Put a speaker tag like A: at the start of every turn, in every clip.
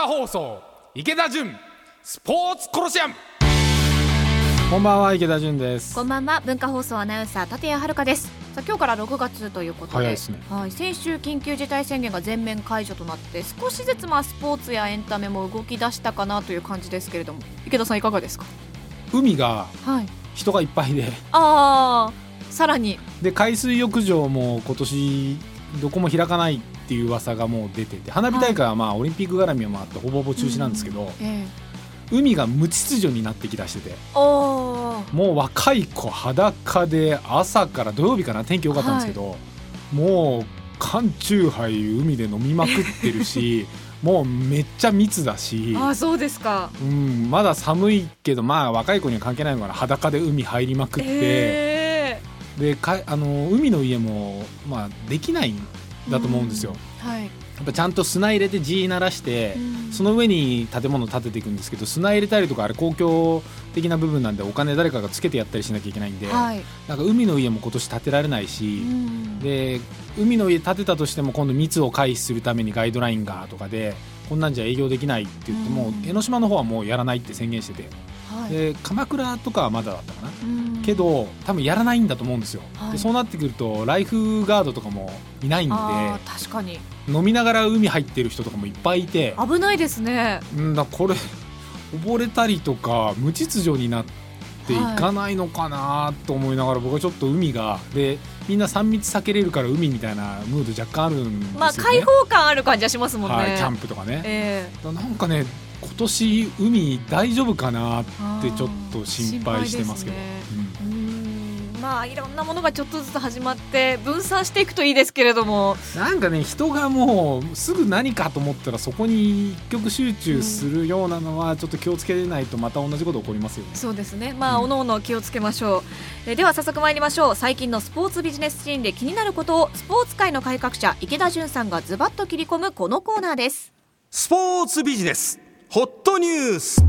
A: 化放送池田純スポーツコロシアム。
B: こんばんは池田純です。
C: こんばんは文化放送アナウンサー立谷遥です。さあ今日から6月ということで
B: 早いですね。
C: はい、先週緊急事態宣言が全面解除となって少しずつまあスポーツやエンタメも動き出したかなという感じですけれども池田さんいかがですか？
B: 海が
C: はい。
B: 人がいっぱいで。
C: あーさらに。
B: で海水浴場も今年どこも開かないっていう噂がもう出てて花火大会はまあオリンピック絡みもあってほぼほぼ中止なんですけど、
C: え
B: 海が無秩序になってきだしてて。もう若い子裸で朝から土曜日かな天気良かったんですけど、もう缶チューハイ海で飲みまくってるし もうめっちゃ密だし。
C: あーそうですか。
B: うん、まだ寒いけどまあ若い子には関係ないのかな裸で海入りまくって、
C: え
B: でかあの海の家も、まあ、できないん
C: え
B: だと思うんですよ。
C: はい、
B: やっぱちゃんと砂入れて地鳴らして、その上に建物建てていくんですけど砂入れたりとかあれ公共的な部分なんでお金誰かがつけてやったりしなきゃいけないんで、
C: はい、
B: なんか海の家も今年建てられないし、
C: うん。
B: で海の家建てたとしても今度密を回避するためにガイドラインがとかでこんなんじゃ営業できないって言っても、
C: うん。
B: 江ノ島の方はもうやらないって宣言してて、
C: はい。
B: で鎌倉とかはまだだったかな、
C: うん。
B: けど多分やらないんだと思うんですよ、
C: はい。
B: でそうなってくるとライフガードとかもいないんで
C: 確かに。
B: 飲みながら海入ってる人とかもいっぱいいて。
C: 危ないですね。
B: んだこれ溺れたりとか無秩序になっていかないのかなと思いながら、僕はちょっと海がでみんな3密避けれるから海みたいなムード若干あるんですよね、
C: まあ開放感ある感じはしますもんね、
B: はい、キャンプとかね、
C: え
B: だなんかね今年海大丈夫かなっ
C: え
B: てちょっと心配してますけど、
C: まあいろんなものがちょっとずつ始まって分散していくといいですけれども。
B: なんかね人がもうすぐ何かと思ったらそこに一極集中するようなのはちょっと気をつけないとまた同じこと起こりますよね。
C: そうですね。まあ、
B: うん
C: おのおの気をつけましょう。えでは早速参りましょう。最近のスポーツビジネスシーンで気になることをスポーツ界の改革者池田純さんがズバッと切り込むこのコーナーです。
D: スポーツビジネスホットニュース。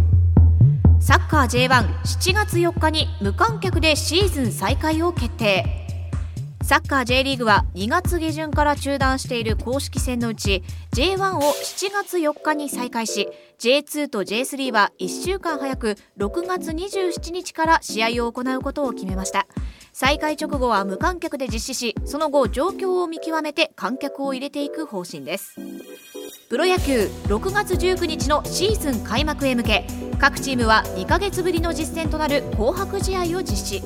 C: サッカー J17 月4日に無観客でシーズン再開を決定。サッカー J リーグは2月下旬から中断している公式戦のうち J1 を7月4日に再開し J2 と J3 は1週間早く6月27日から試合を行うことを決めました。再開直後は無観客で実施しその後状況を見極めて観客を入れていく方針です。プロ野球6月19日のシーズン開幕へ向け各チームは2ヶ月ぶりの実戦となる紅白試合を実施。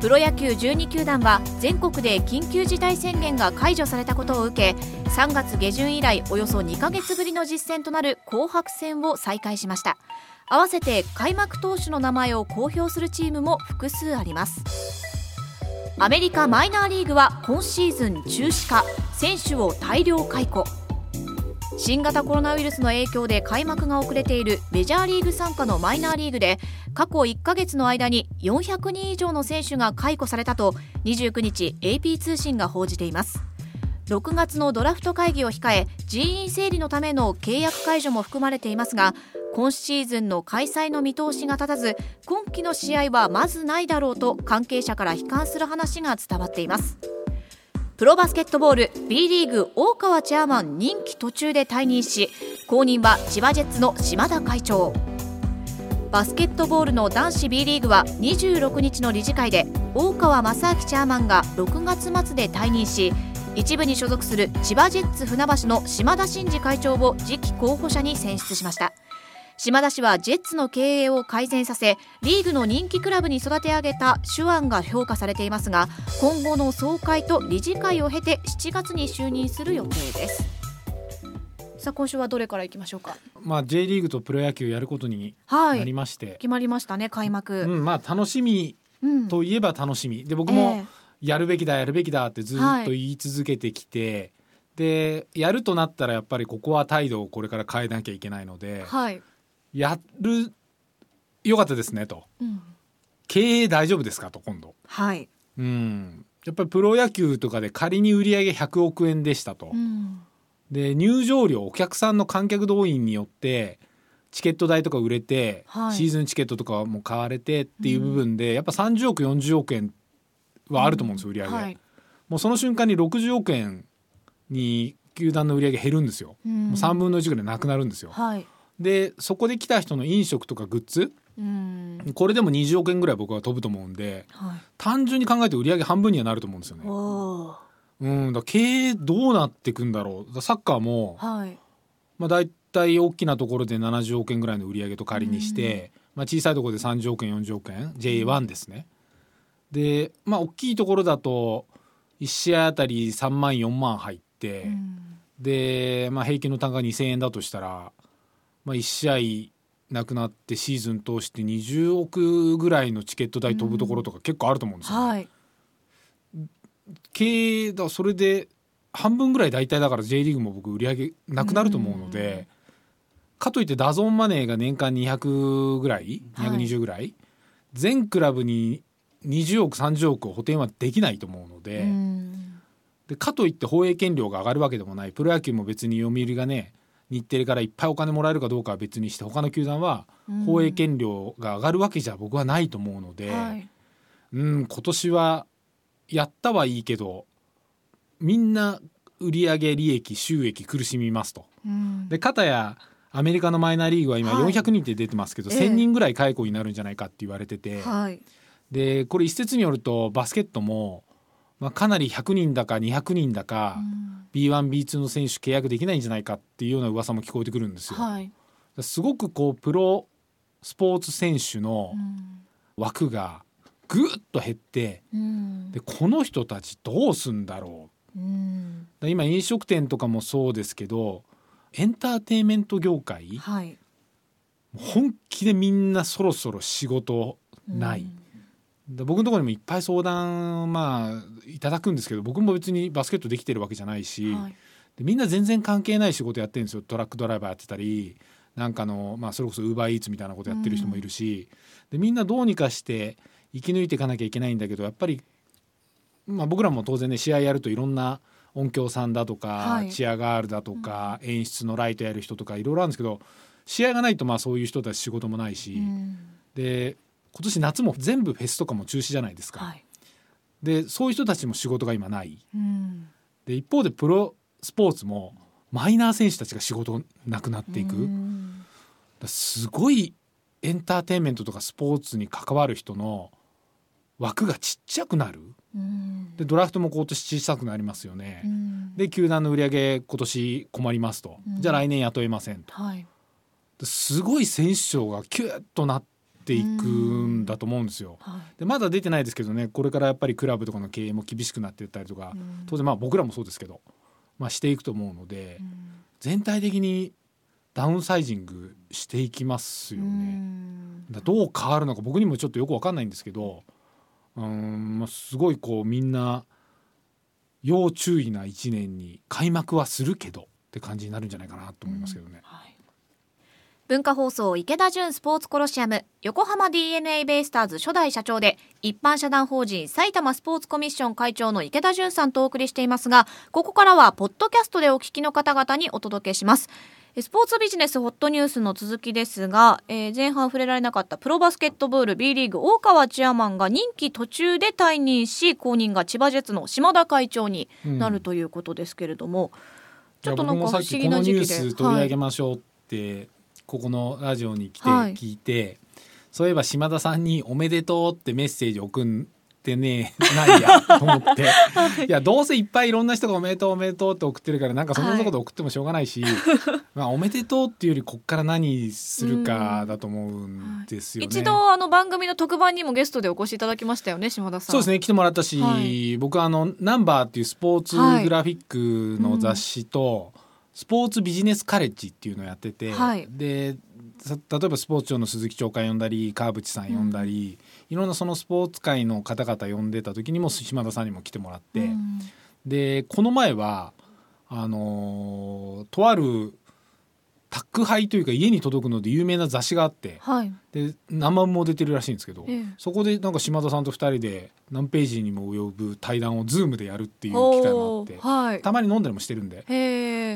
C: プロ野球12球団は全国で緊急事態宣言が解除されたことを受け3月下旬以来およそ2ヶ月ぶりの実戦となる紅白戦を再開しました。合わせて開幕投手の名前を公表するチームも複数あります。アメリカマイナーリーグは今シーズン中止か選手を大量解雇。新型コロナウイルスの影響で開幕が遅れているメジャーリーグ参加のマイナーリーグで過去1ヶ月の間に400人以上の選手が解雇されたと29日 AP 通信が報じています。6月のドラフト会議を控え人員整理のための契約解除も含まれていますが今シーズンの開催の見通しが立たず今季の試合はまずないだろうと関係者から悲観する話が伝わっています。プロバスケットボール B リーグ大川チェアマン任期途中で退任し後任は千葉ジェッツの島田会長。バスケットボールの男子 B リーグは26日の理事会で大川正明チェアマンが6月末で退任し一部に所属する千葉ジェッツ船橋の島田真二会長を次期候補者に選出しました。島田氏はジェッツの経営を改善させリーグの人気クラブに育て上げた手腕が評価されていますが今後の総会と理事会を経て7月に就任する予定です。さあ今週はどれからいきましょうか？
B: まあ、J リーグとプロ野球やることに
C: は
B: ないりまして、
C: 決まりましたね開幕、
B: うんまあ、楽しみ
C: うん。
B: といえば楽しみ。で僕
C: え
B: もやるべきだやるべきだってずっ
C: はい。
B: と言い続けてきて、でやるとなったらやっぱりここは態度をこれから変えなきゃいけないので
C: えはい、
B: やるよかったですねと。
C: うん、
B: 経営大丈夫ですかと今度。
C: はい、
B: うん。やっぱりプロ野球とかで仮に売り上げ100億円でしたと、
C: うん、
B: で入場料お客さんの観客動員によってチケット代とか売れて、
C: はい。
B: シーズンチケットとかも買われてっていう部分で、やっぱ30億40億円はあると思うんですよ、売り上げ、
C: はい、
B: もうその瞬間に60億円に球団の売り上げ減るんですよ、
C: うん。
B: もう3分の1ぐらいなくなるんですよ。
C: はい
B: でそこで来た人の飲食とかグッズ？
C: うん。
B: これでも20億円ぐらい僕は飛ぶと思うんで
C: はい。
B: 単純に考えて売り上げ半分にはなると思うんですよね。うん。だ経営どうなっていくんだろう？サッカーも、
C: はい。
B: まあ、大体大きなところで70億円ぐらいの売り上げと仮にして、まあ、小さいところで30億円40億円？J1 ですね。でまあ大きいところだと1試合あたり3万4万入って、
C: うん。
B: で、まあ、平均の単価が2,000円だとしたら、まあ、1試合なくなってシーズン通して20億ぐらいのチケット代飛ぶところとか結構あると思うんですよ、
C: はい。
B: 経営だそれで半分ぐらい大体だから J リーグも僕売り上げなくなると思うので、かといってダゾーンマネーが年間200ぐらい220ぐらい、全クラブに20億30億を補填はできないと思うので,、
C: うん。
B: でかといって放映権料が上がるわけでもないプロ野球も別に読売がね日テレからいっぱいお金もらえるかどうかは別にして他の球団は放映権料が上がるわけじゃ僕はないと思うので。
C: はい。
B: うん今年はやったはいいけどみんな売上利益収益苦しみますと。
C: うん。
B: で片やアメリカのマイナーリーグは今
C: はい。
B: 400人って出てますけど、
C: ええ。
B: 1,000人ぐらい解雇になるんじゃないかって言われてて、
C: はい。
B: でこれ一説によるとバスケットも、まあ、かなり100人だか200人だか、
C: うん。
B: B1B2 の選手契約できないんじゃないかっていうような噂も聞こえてくるんですよ。
C: はい。
B: すごくこうプロスポーツ選手の
C: うん。
B: 枠がぐっと減って
C: うん。
B: でこの人たちどうすんだろう。
C: うん。
B: だ今飲食店とかもそうですけどエンターテインメント業界
C: はい。
B: 本気でみんなそろそろ仕事ない、で僕のところにもいっぱい相談まあいただくんですけど僕も別にバスケットできてるわけじゃないし、
C: はい。
B: でみんな全然関係ない仕事やってるんですよトラックドライバーやってたりなんかの、まあ、それこそウーバーイーツみたいなことやってる人もいるし、でみんなどうにかして生き抜いていかなきゃいけないんだけどやっぱり、まあ、僕らも当然ね試合やるといろんな音響さんだとか、
C: はい。
B: チアガールだとか、演出のライトやる人とかいろいろあるんですけど試合がないとまあそういう人たち仕事もないし、
C: うん。
B: で今年夏も全部フェスとかも中止じゃないですか。
C: はい。
B: でそういう人たちも仕事が今ない。
C: うん。
B: で一方でプロスポーツもマイナー選手たちが仕事なくなっていく、
C: うん。
B: らすごいエンターテインメントとかスポーツに関わる人の枠がちっちゃくなる。
C: うん。
B: でドラフトも今年小さくなりますよね、
C: うん。
B: で球団の売り上げ今年困りますと、
C: うん。
B: じゃあ来年雇えませんと。
C: はい。
B: ですごい選手層がキュッとなっていくんだと思うんですよ。
C: はい。
B: でまだ出てないですけどねこれからやっぱりクラブとかの経営も厳しくなっていったりとか、
C: うん。
B: 当然まあ僕らもそうですけど、まあ、していくと思うので、
C: うん。
B: 全体的にダウンサイジングしていきますよ
C: う
B: ね。
C: ん。
B: だどう変わるのか僕にもちょっとよく分かんないんですけどうーん、まあ、すごいこうみんな要注意な1年に開幕はするけどって感じになるんじゃないかなと思いますけどね。
C: はい文化放送池田純スポーツコロシアム横浜 d n a ベイスターズ初代社長で一般社団法人埼玉スポーツコミッション会長の池田純さんとお送りしていますがここからはポッドキャストでお聞きの方々にお届けします。えスポーツビジネスホットニュースの続きですが、えー前半触れられなかったプロバスケットボール B リーグ大川チェアマンが任期途中で退任し後任が千葉ジェッツの島田会長になるということですけれども、ちょっとなんか不思議な時期で
B: 取り上げましょうって、ここのラジオに来て
C: はい。
B: 聞いて、そういえば島田さんに「おめでとう」ってメッセージ送ってね ないやと思って、い、やどうせいっぱいいろんな人が「おめでとうおめでとう」って送ってるからなんかそんなこと送ってもしょうがないし、まあおめでとうっていうよりこっから何するかだと思うんですよね。
C: 一度あの番組の特番にもゲストでお越しいただきましたよね島田さん。
B: そうですね来てもらったし、
C: はい。
B: 僕はあの「ナンバーっていうスポーツグラフィックの雑誌と、スポーツビジネスカレッジっていうのをやってて、
C: はい。
B: でさ例えばスポーツ庁の鈴木長官呼んだり川淵さん呼んだり、いろんなそのスポーツ界の方々呼んでた時にも島田さんにも来てもらって、
C: うん。
B: でこの前はあのーとある宅配というか家に届くので有名な雑誌があって
C: はい。
B: で生も出てるらしいんですけど、
C: ええ。
B: そこでなんか島田さんと2人で何ページにも及ぶ対談を Zoom でやるっていう機会があって
C: はい。
B: たまに飲んだりもしてるんで、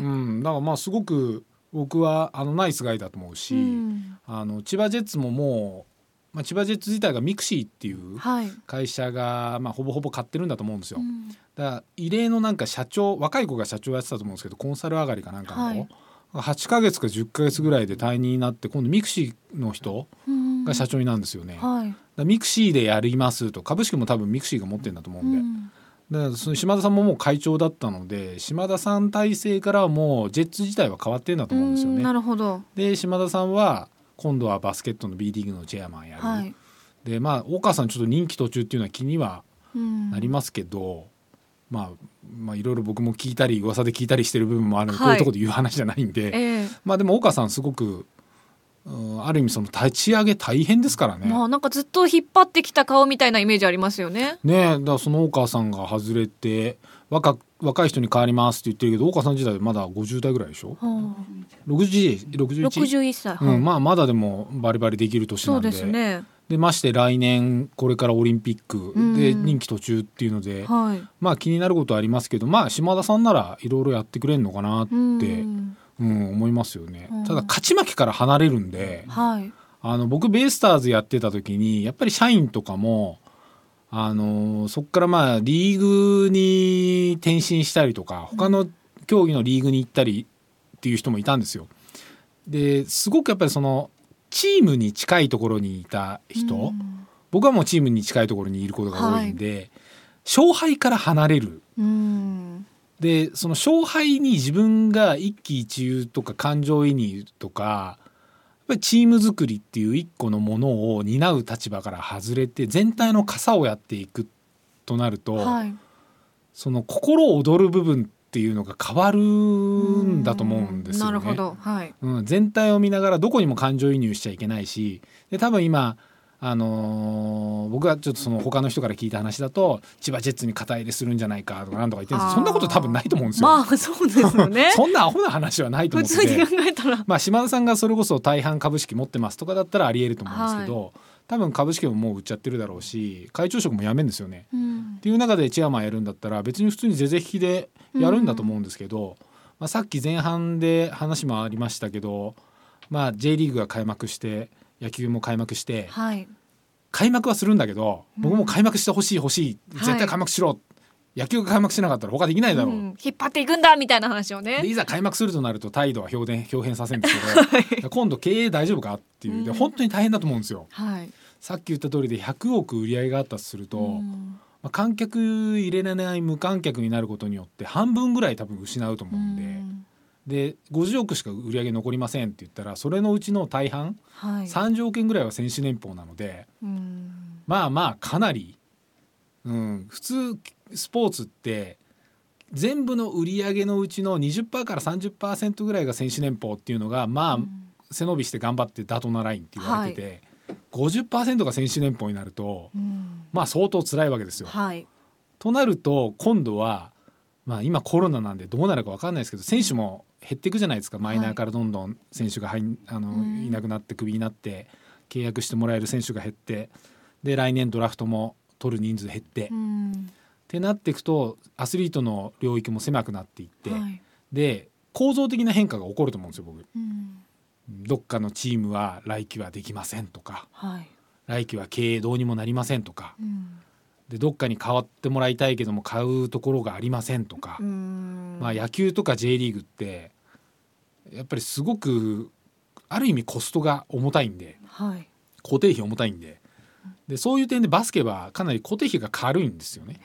B: うん、だからまあすごく僕はあのナイスガイだと思うし、
C: うん。
B: あの千葉ジェッツももうまあ、千葉ジェッツ自体がミクシーっていう
C: はい、
B: 会社が、まあ、ほぼほぼ買ってるんだと思うんですよ。
C: うん。
B: だから異例のなんか社長若い子が社長やってたと思うんですけどコンサル上がりかなんかの。子、8ヶ月か10ヶ月ぐらいで退任になって今度ミクシーの人
C: うん
B: が社長になるんですよね。
C: はい、
B: らミクシーでやりますと株式も多分ミクシーが持ってるんだと思うんで、
C: うん。
B: だからその島田さんももう会長だったので島田さん体制からはもうジェッツ自体は変わってるんだと思うんですよ
C: うん。な
B: ね。
C: るほど、
B: で島田さんは今度はバスケットの B リーグのチェアマンやる、
C: はい、
B: でまあ大川さんちょっと任期途中っていうのは気には
C: うん。
B: なりますけど、まあまあいろいろ僕も聞いたり噂で聞いたりしてる部分もあるので、
C: はい。
B: こういうところで言う話じゃないんで、
C: ええ。
B: まあでも大川さんすごく、うん、ある意味その立ち上げ大変ですからね。
C: まあなんかずっと引っ張ってきた顔みたいなイメージありますよね。
B: ねえだからその大川さんが外れて若若い人に変わりますって言ってるけど大川さん自体まだ50代ぐらいでしょ？
C: は
B: 60
C: あ、
B: 61
C: 61歳、はい。
B: うん、まあまだでもバリバリできる年
C: そう
B: なんで。
C: ですね。
B: でまして来年これからオリンピック
C: うん
B: で任期途中っていうので、
C: はい。
B: まあ気になることはありますけどまあ島田さんならいろいろやってくれるのかなって、
C: う
B: うん
C: ん
B: 思いますよね、
C: うん
B: ただ勝ち負けから離れるんで
C: はい。
B: あの僕ベイスターズやってた時にやっぱり社員とかもあのそこからまあリーグに転身したりとか他の競技のリーグに行ったりっていう人もいたんですよ。ですごくやっぱりそのチームに近いところにいた人、
C: うん
B: 僕はもうチームに近いところにいることが多いんで、勝敗から離れる
C: うん。
B: でその勝敗に自分が一喜一憂とか感情移入とかやっぱりチーム作りっていう一個のものを担う立場から外れて全体の傘をやっていくとなると、
C: はい。
B: その心躍る部分っていうのが変わるんだと思うんですよね。
C: なるほど。はい。
B: うん、全体を見ながらどこにも感情移入しちゃいけないしで多分今、あのー僕がちょっとその他の人から聞いた話だと千葉ジェッツに肩入れするんじゃないかとかなんとか言ってるんですそんなこと多分ないと思うんですよ。
C: まあそうですよね。
B: そんなアホな話はないと思って
C: 普通に考
B: て。
C: えたら。
B: まあ、島田さんがそれこそ大半株式持ってますとかだったらありえると思うんですけど、多分株式ももう売っちゃってるだろうし会長職も辞めるんですよね。
C: うん
B: っていう中でチェアマンやるんだったら別に普通に是々引きでやるんだと思うんですけど、まあ、さっき前半で話もありましたけど、まあ、J リーグが開幕して野球も開幕して
C: はい。
B: 開幕はするんだけど僕も開幕してほしい欲しい
C: はい
B: 絶対開幕しろ、野球が開幕しなかったら他できないだろう、
C: うん引っ張っていくんだみたいな話をね。
B: でいざ開幕するとなると態度は表現表変させるんですけど、今度経営大丈夫かっていうで
C: うん
B: 本当に大変だと思うんですよ。
C: はい。
B: さっき言った通りで100億売り上げがあったとすると、
C: うん
B: まあ、観客入れられない無観客になることによって半分ぐらい多分失うと思うんで、
C: うん。
B: で50億しか売り上げ残りませんって言ったらそれのうちの大半、
C: はい。
B: 30億円ぐらいは選手年俸なので
C: うん。
B: まあまあかなり、うん、普通スポーツって全部の売り上げのうちの20%から30%ぐらいが選手年俸っていうのがまあ、背伸びして頑張って妥当なラインって言われてて、50%が選手年俸になると
C: うん
B: まあ相当辛いわけですよ。
C: はい。
B: となると今度は、まあ、今コロナなんでどうなるか分かんないですけど選手も減っていくじゃないですかマイナーからどんどん選手が入んあの、
C: うん
B: いなくなってクビになって契約してもらえる選手が減ってで来年ドラフトも取る人数減って、っ
C: うん
B: てなっていくとアスリートの領域も狭くなっていって、
C: はい。
B: で構造的な変化が起こると思うんですよ僕。
C: うん
B: どっかのチームは来季はできませんとか
C: はい。
B: 来季は経営どうにもなりませんとか
C: うん
B: でどっかに変わってもらいたいけども買うところがありませんとか。
C: うん
B: まあ、野球とか J リーグってやっぱりすごくある意味コストが重たいんで
C: はい。
B: 固定費重たいんででそういう点でバスケはかなり固定費が軽いんですよね。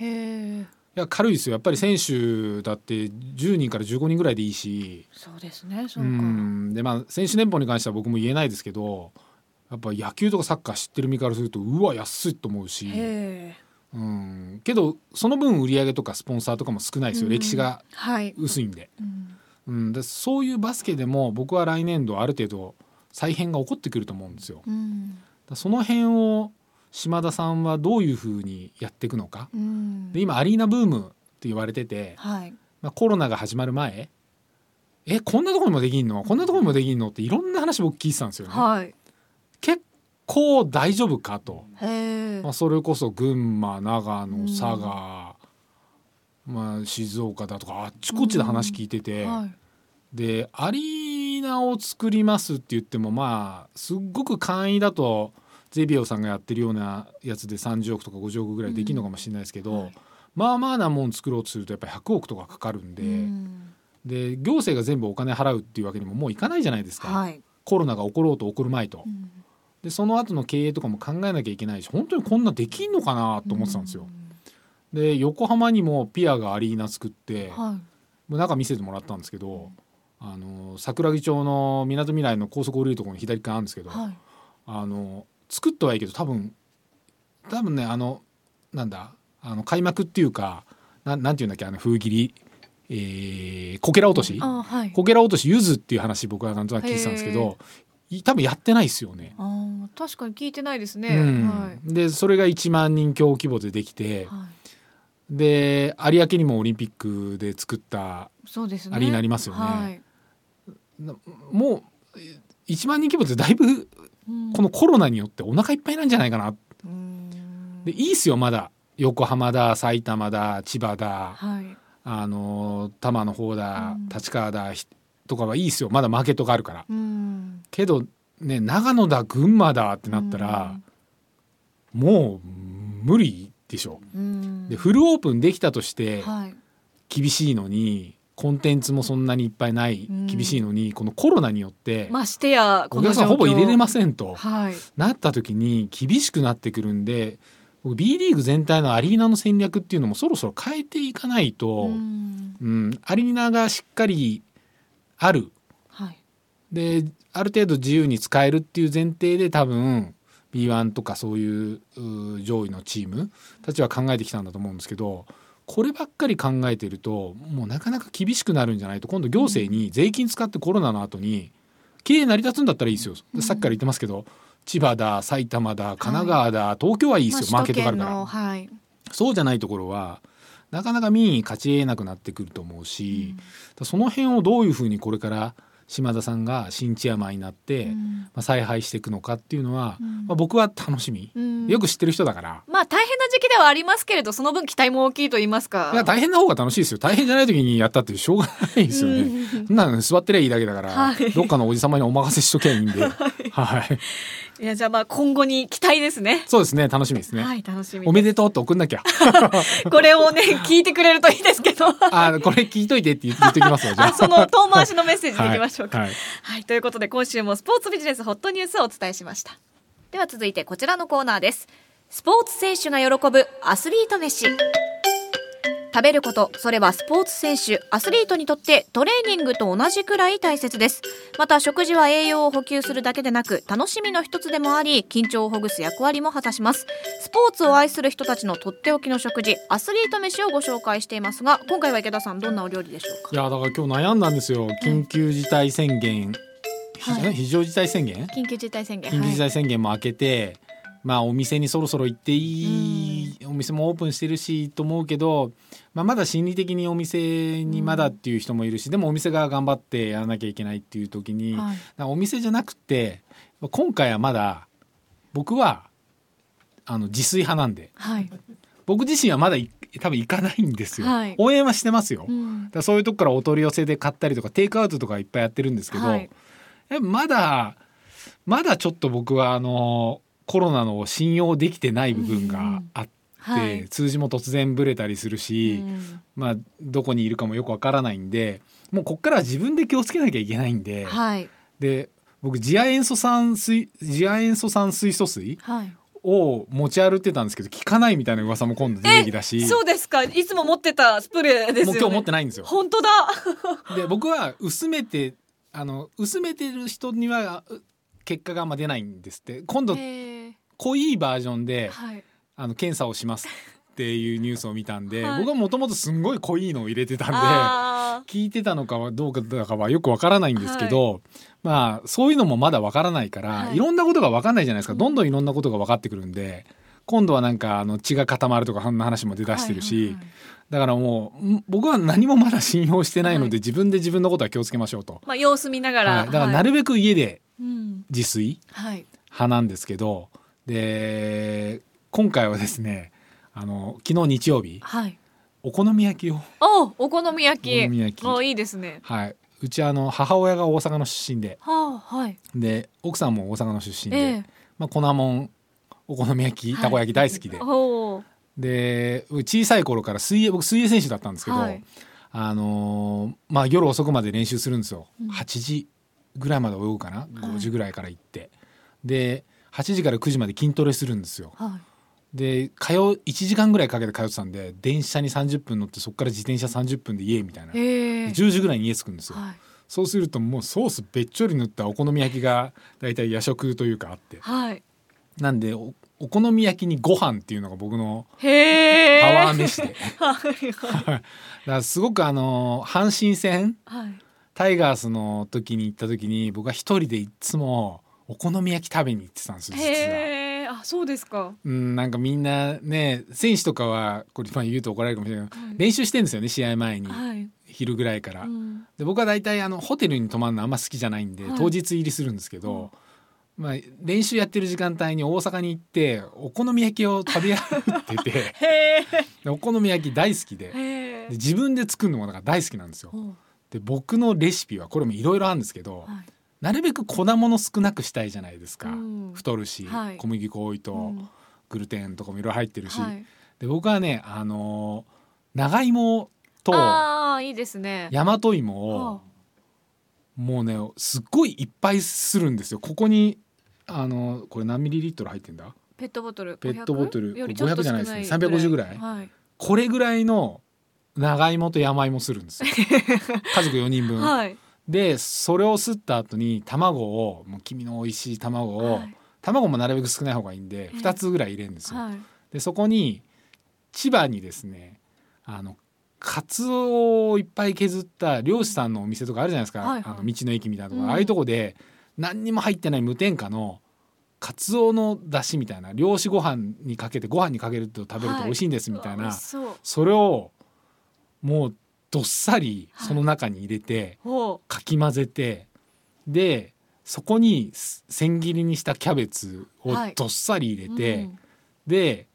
B: いや軽いですよやっぱり選手だって10人から15人ぐらいでいいし
C: そうですね。そう
B: う
C: か。
B: んでまあ選手年俸に関しては僕も言えないですけどやっぱ野球とかサッカー知ってる身からするとうわ安いと思うし。うん、けどその分売り上げとかスポンサーとかも少ないですよ、
C: うん
B: 歴史が
C: はい。
B: 薄いんで。
C: うん
B: うん、でそういうバスケでも僕は来年度ある程度再編が起こってくると思うんですよ。
C: うん
B: らその辺を島田さんはどういうふうにやっていくのか。
C: うん
B: で今アリーナブームって言われてて、
C: はい。
B: まあ、コロナが始まる前えこんなところにもできんの？こんなところにもできんの？っていろんな話僕聞いてたんですよね。
C: はい。
B: 結構大丈夫かと、まあ、。それこそ群馬長野佐賀、まあ、静岡だとかあっちこっちで話聞いてて。
C: はい。
B: でアリーナを作りますって言ってもまあすっごく簡易だとゼビオさんがやってるようなやつで30億とか50億ぐらいできるのかもしれないですけど、
C: はい
B: まあまあなもん作ろうとするとやっぱり100億とかかかるんで、
C: うん。
B: で行政が全部お金払うっていうわけにももういかないじゃないですか、
C: はい、
B: コロナが起ころうと起こる前と。
C: うん。
B: でその後の経営とかも考えなきゃいけないし本当にこんなできんのかなと思ってたんですよ。で横浜にもピアがアリーナ作って、
C: は
B: もう中見せてもらったんですけど、あの桜木町のみなとみらいの高速降りるところに左側あるんですけど、
C: いはい。
B: あの作ったはいいけど多分多分ねあのなんだあの開幕っていうかなんなんていうんだっけあの封切り、えー、こけら落とし？
C: あはい。
B: こけら落としゆずっていう話僕はなんとなく聞いてたんですけどい多分やってないですよね。
C: あー確かに聞いてないですね、
B: うん。
C: はい。
B: でそれが1万人強規模でできて
C: はい。
B: で有明にもオリンピックで作った
C: そうですね。
B: アリーナありますよね。
C: はい。
B: なもう1万人規模ってだいぶ
C: うん
B: このコロナによってお腹いっぱいなんじゃないかな。
C: うん。
B: でいいっすよまだ。横浜だ埼玉だ千葉だ。
C: はい。
B: あの多摩の方だ
C: うん。
B: 立川だひとかはいいっすよ。まだマーケットがあるから。
C: うん。
B: けどね長野だ群馬だってなったらもう無理でしょ。
C: うん。
B: でフルオープンできたとして
C: はい。
B: 厳しいのにコンテンツもそんなにいっぱいない
C: うん。
B: 厳しいのにこのコロナによって
C: ましてやこ
B: お
C: の
B: 客さんほぼ入れれま
C: せ
B: せんと
C: はい。
B: なった時に厳しくなってくるんで僕 B リーグ全体のアリーナの戦略っていうのもそろそろ変えていかないと、
C: うん。
B: うん、アリーナがしっかりある。
C: はい。
B: である程度自由に使えるっていう前提で多分 B1 とかそういうう上位のチームたちは考えてきたんだと思うんですけどこればっかり考えてるともうなかなか厳しくなるんじゃないと今度行政に税金使ってコロナの後に経営成り立つんだったらいいですよ、
C: うん。
B: さっきから言ってますけど千葉だ埼玉だ神奈川だ、東京はいいですよ、
C: まあ
B: マーケットがあるから。
C: はい。
B: そうじゃないところはなかなか民意勝ち得なくなってくると思うし、その辺をどういうふうにこれから島田さんが新チェアマンになって、
C: うん。
B: まあ、采配していくのかっていうのは、
C: うん。
B: まあ、僕は楽しみ、
C: うん。
B: よく知ってる人だから。
C: まあ大変な時期ではありますけれどその分期待も大きいと言いますか。
B: いや大変な方が楽しいですよ。大変じゃない時にやったってしょうがないですよね。
C: うん。
B: そんなの座ってりゃいいだけだから、
C: はい。
B: どっかのおじ様にお任せしときゃいいんで、はい、
C: いやじゃあまあ今後に期待ですね。
B: そうですね楽しみですね。
C: はい楽しみ
B: おめでとうって送んなきゃ。
C: これをね聞いてくれるといいですけど。
B: あこれ聞いといてって言言っときますわじゃあ。
C: あその遠回しのメッセージでいきましょうか。
B: は
C: はいい、
B: はい
C: ということで今週もスポーツビジネスホットニュースをお伝えしました。では続いてこちらのコーナーです。スポーツ選手が喜ぶアスリート飯。食べること、それはスポーツ選手、アスリートにとってトレーニングと同じくらい大切です。また食事は栄養を補給するだけでなく、楽しみの一つでもあり、緊張をほぐす役割も果たします。スポーツを愛する人たちのとっておきの食事、アスリート飯をご紹介していますが、今回は池田さんどんなお料理でしょうか？
B: いやだから今日悩んだんですよ。緊急事態宣言、ひ
C: はい。
B: 非常事態宣言？
C: 緊急事態宣言。
B: 緊急事
C: はい
B: 態宣言も明けて、まあお店にそろそろ行っていいお店もオープンしてるしと思うけど、まあ、まだ心理的にお店にまだっていう人もいるし、でもお店が頑張ってやらなきゃいけないっていう時に、
C: はい。
B: お店じゃなくて今回はまだ僕はあの自炊派なんで
C: はい。
B: 僕自身はまだい多分行かないんですよ、
C: はい。
B: 応援はしてますよ、
C: うん。
B: だそういうとこからお取り寄せで買ったりとかテイクアウトとかいっぱいやってるんですけど、
C: はい。
B: まだまだちょっと僕はあのコロナの信用できてない部分があって、
C: はい。
B: 数字も突然ブレたりするし、
C: うん
B: まあどこにいるかもよくわからないんでもうこっからは自分で気をつけなきゃいけないんで、
C: はい。
B: で僕次亜塩素酸水次亜塩素酸水素水
C: はい。
B: を持ち歩いてたんですけど効かないみたいな噂も今度出てきたし
C: そうですか。いつも持ってたスプレーですよね。
B: もう今日持ってないんですよ。
C: 本当だ。
B: で僕は薄めてあの薄めてる人にはう結果があんま出ないんですって今度濃いバージョンで
C: はい。
B: あの検査をしますっていうニュースを見たんで、
C: はい
B: 僕はもともとすんごい濃いのを入れてたんで
C: あ
B: 聞いてたのかはどうかだかはよくわからないんですけど、まあそういうのもまだわからないから、
C: はい
B: い、ろんなことがわかんないじゃないですかどんどんいろんなことが分かってくるんで今度はなんかあの血が固まるとかそんな話も出
C: ー
B: だしてるし、
C: はいはいはい
B: だからもうん僕は何もまだ信用してないので、
C: はい
B: 自分で自分のことは気をつけましょうと。
C: まあ様子見ながら。
B: はい、だからなるべく家で
C: うん。
B: 自炊
C: はい。
B: 派なんですけどで今回はですねあの昨日日曜日
C: はい。
B: お好み焼きを、
C: おお好み焼き。
B: お好み焼き。
C: おいいですね。
B: はい、うちあの母親が大阪の出身で。
C: はあはい。
B: で奥さんも大阪の出身で、
C: ええ。
B: まあ、粉もんお好み焼きたこ焼き大好きで、
C: おー。
B: で小さい頃から水泳僕水泳選手だったんですけど、
C: はい。
B: あのーまあ夜遅くまで練習するんですよ、
C: うん。
B: 8時ぐらいまで泳ぐかな、
C: はい
B: 5時ぐらいから行って。で8時から9時まで筋トレするんですよ。
C: は
B: で通う1時間ぐらいかけて通ってたんで電車に30分乗ってそこから自転車30分で家みたいな、
C: いへえ
B: 10時ぐらいに家着くんですよ、
C: はい。
B: そうするともうソースべっちょり塗ったお好み焼きが大体夜食というかあって。
C: はい。
B: なんでおお好み焼きにご飯っていうのが僕のパワー飯で。
C: はい
B: だからすごくあの阪神戦？
C: はい。
B: タイガースの時に行った時に僕は一人でいつもお好み焼き食べに行ってたんですよ実は。
C: あそうですか。
B: うん、なんかみんなね選手とかはこれまあ言うと怒られるかもしれないけど、
C: はい
B: 練習してんですよね試合前に、
C: はい。
B: 昼ぐらいから。
C: うん。
B: で僕は大体あのホテルに泊まるのあんま好きじゃないんで、
C: はい。
B: 当日入りするんですけど、まあ、練習やってる時間帯に大阪に行ってお好み焼きを食べ歩いてて お好み焼き大好きでで自分で作るのもだから大好きなんですよ。で僕のレシピはこれもいろいろあるんですけど、
C: はい
B: なるべく粉物少なくしたいじゃないですか、
C: うん。
B: 太るし、
C: はい。
B: 小麦粉多いと、
C: うん。
B: グルテンとかもいろいろ入ってるし、
C: はい。
B: で僕はねあのー長芋と
C: ああいいですね。
B: 大和芋を、
C: は
B: もうねすっごいいっぱいするんですよ。ここにあのこれ何ミリリットル入ってんだ？
C: ペットボトル。
B: ペットボトル。
C: 500よりちょっと
B: 500じゃない。ですね350ぐらい？
C: はい。
B: これぐらいの長芋と山芋するんですよ。家族4人分、
C: はい
B: でそれをすった後に卵をもう黄身の美味しい卵を、
C: はい。
B: 卵もなるべく少ない方がいいんで
C: ええ。
B: 2つぐらい入れるんですよ、
C: はい。
B: でそこに千葉にですねあのカツオをいっぱい削った漁師さんのお店とかあるじゃないですか、
C: はいはい。
B: あの道の駅みたいなとこ、
C: うん。
B: ああいうとこで何にも入ってない無添加のカツオの出汁みたいな漁師ご飯にかけてご飯にかけると食べると美味しいんですみたいな、
C: うわ美味しそう。
B: それをもうどっさり
C: はい。
B: その中に入れて、
C: ほ
B: かき混ぜてでそこに千切りにしたキャベツを
C: はい。
B: どっさり入れて、
C: うん
B: で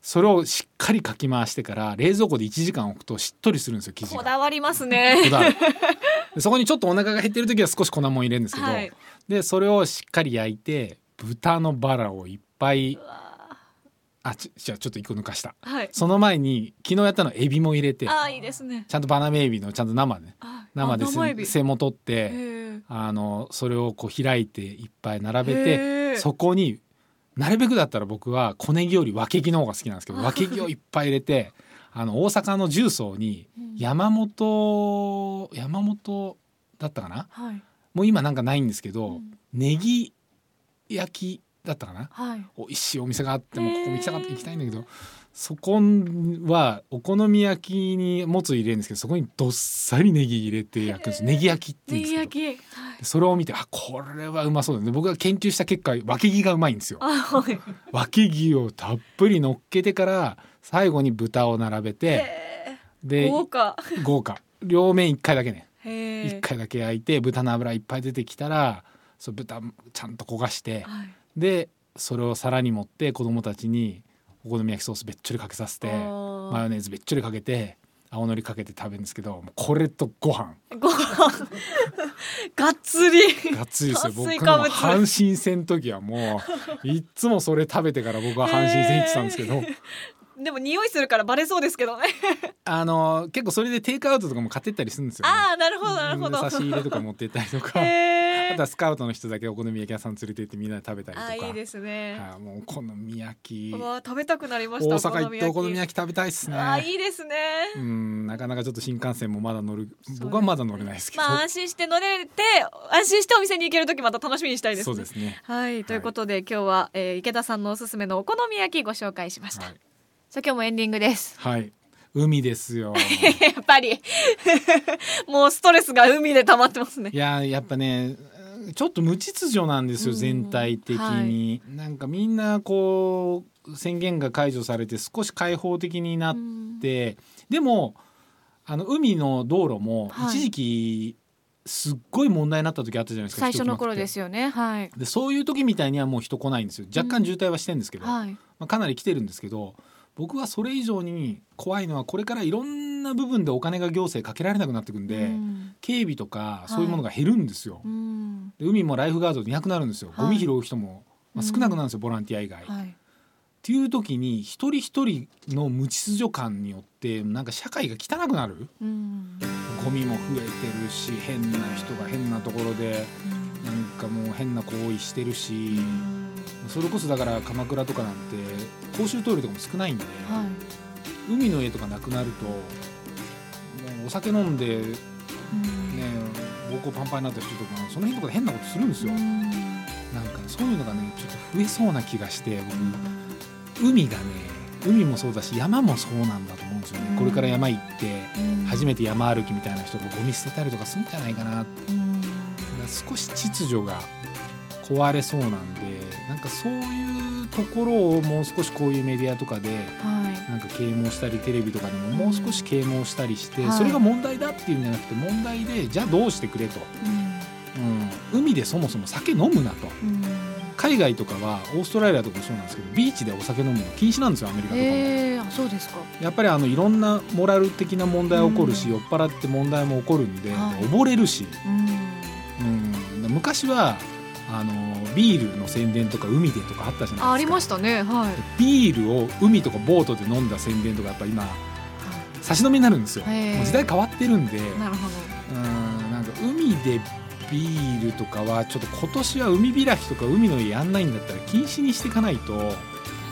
B: それをしっかりかき回してから冷蔵庫で1時間置くとしっとりするんですよ生地が。
C: こだわりますね。
B: そこにちょっとお腹が減ってる時は少し粉もん入れるんですけど、
C: はい。
B: でそれをしっかり焼いて豚のバラをいっぱいう
C: わ
B: あちじゃあちょっと一個抜かした。
C: はい。
B: その前に昨日やったのエビも入れて。
C: ああいいですね。
B: ちゃんとバナメイビのちゃんと生ね。
C: あ
B: 生で背背も取っ
C: へ
B: て
C: え
B: あのそれをこう開いていっぱい並べ
C: へ
B: て
C: ー。
B: そこになるべくだったら僕は小ネギよりわけぎの方が好きなんですけどわけぎをいっぱい入れてあの大阪の重曹に
C: うん。
B: 山本山本だったかな？
C: はい。
B: もう今なんかないんですけど、
C: うん。
B: ネギ焼きだったかな？
C: はい。
B: 美味しいお店があってもここ行きたかった行きたいんだけどそこはお好み焼きにもつ入れるんですけどそこにどっさりネギ入れて焼くんですネギ焼きって言
C: ネ
B: うんですけど。それを見てあこれはうまそうだね。僕が研究した結果わけぎがうまいんですよ。
C: あはい。
B: わけぎをたっぷり乗っけてから最後に豚を並べて
C: へ
B: で
C: え豪華。
B: 豪華。両面1回だけね。
C: へえ
B: 1回だけ焼いて豚の脂いっぱい出てきたらそう豚ちゃんと焦がして
C: はい
B: でそれを皿に盛って子供たちにお好み焼きソースべっちょりかけさせてマヨネーズべっちょりかけて青のりかけて食べるんですけどこれとご飯。
C: ご飯。がっつり。
B: がっつりですよ。
C: 炭
B: 僕
C: 水化物。
B: の阪神戦の時はもういっつもそれ食べてから僕は阪神戦行ってたんですけど。
C: でも匂いするからバレそうですけどね。
B: あの結構それでテイクアウトとかも買ってったりするんですよ、ね。
C: ああなるほどなるほど。
B: うん差し入れとか持ってったりとかあとはスカウトの人だけお好み焼き屋さん連れて行ってみんなで食べたりとか。
C: いいですね。
B: はいもうお好み焼き。
C: うわ食べたくなりま
B: 大
C: した
B: 阪行ってお好み
C: き
B: 焼き。食べたいっすね。
C: あーいいですね。
B: うんなかなかちょっと新幹線もまだ乗る
C: す
B: 僕はまだ乗れないですけど、
C: まあ安心して乗れて安心してお店に行ける時また楽しみにしたいですね。
B: そうですね。
C: はいということで、今日は、えー池田さんのおすすめのお好み焼きご紹介しました、
B: はい、
C: さあ今日もエンディングです。
B: はい、海ですよ。
C: やっぱり。もうストレスが海で溜まってますね。
B: いややっぱねちょっと無秩序なんですよ
C: うん。
B: 全体的に、なんかみんなこう宣言が解除されて少し開放的になって、でもあの海の道路も
C: はい。
B: 一時期すっごい問題になった時あったじゃないですか、
C: 最初の頃ですよね。はい。
B: でそういう時みたいにはもう人来ないんですよ。若干渋滞はしてるんですけど、
C: はい。
B: まあ、かなり来てるんですけど僕はそれ以上に怖いのはこれからいろんな部分でお金が行政かけられなくなってくんで、
C: うん。
B: 警備とかそういうものが減るんですよ。
C: うん。
B: で海もライフガードでいなくなるんですよ、
C: はい。
B: ゴミ拾う人も、まあ、
C: うん。
B: 少なくなるんですよ、ボランティア以外、
C: はい。
B: っていう時に一人一人の無秩序感によってなんか社会が汚くなる。
C: うん。
B: ゴミも増えてるし変な人が変なところでなんかもう変な行為してるしそれこそだから鎌倉とかなんて公衆トイレとかも少ないんで、
C: はい。
B: 海の家とかなくなるともうお酒飲んでね膀胱パンパンになった人とかその辺とかで変なことするんですよ。なんかねそういうのがねちょっと増えそうな気がして僕海がね海もそうだし山もそうなんだと思うんですよね、
C: うん。
B: これから山行って初めて山歩きみたいな人がゴミ捨てたりとかするんじゃないかな。だから少し秩序が壊れそうなんでなんかそういうところをもう少しこういうメディアとかで
C: はい。
B: なんか啓蒙したりテレビとかでももう少し啓蒙したりして、
C: はい。
B: それが問題だっていうんじゃなくて問題でじゃあどうしてくれと、うん、海でそもそも酒飲むなと。海外とかはオーストラリアとかもそうなんですけどビーチでお酒飲むの禁止なんですよアメリカとかも。
C: ええあそうですか。
B: やっぱりあのいろんなモラル的な問題起こるし、
C: うん。
B: 酔っ払って問題も起こるんで、
C: はい。
B: 溺れるし、
C: うん。
B: うん、昔はあのビールの宣伝とか海でとかあったじゃないですか。
C: あありましたね。はい。
B: ビールを海とかボートで飲んだ宣伝とかやっぱ今差し飲みになるんですよ、時代変わってるんで。
C: なるほ
B: うんなんか海でビールとかはちょっと今年は海開きとか海の家やんないんだったら禁止にしていかないと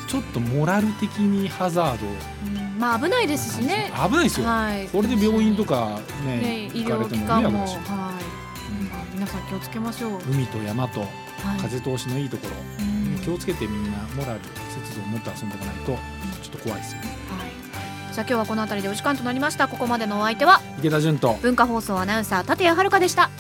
B: ちょっとモラル的にハザード。
C: どうんまあ危ないですしね。
B: 危ないですよ、
C: はい。
B: これで病院とかね
C: ね医
B: 行かれて
C: 療機関もはい。まあ皆さん気をつけましょう。はい
B: 海と山と風通しのいいところ、
C: うん。
B: 気をつけてみんなモラル節度を持って遊んでいかないとちょっと怖いですよね。
C: はい。さあ今日はこの辺りでお時間となりました。ここまでのお相手は
B: 池田純と。
C: 文化放送アナウンサー立谷遥でした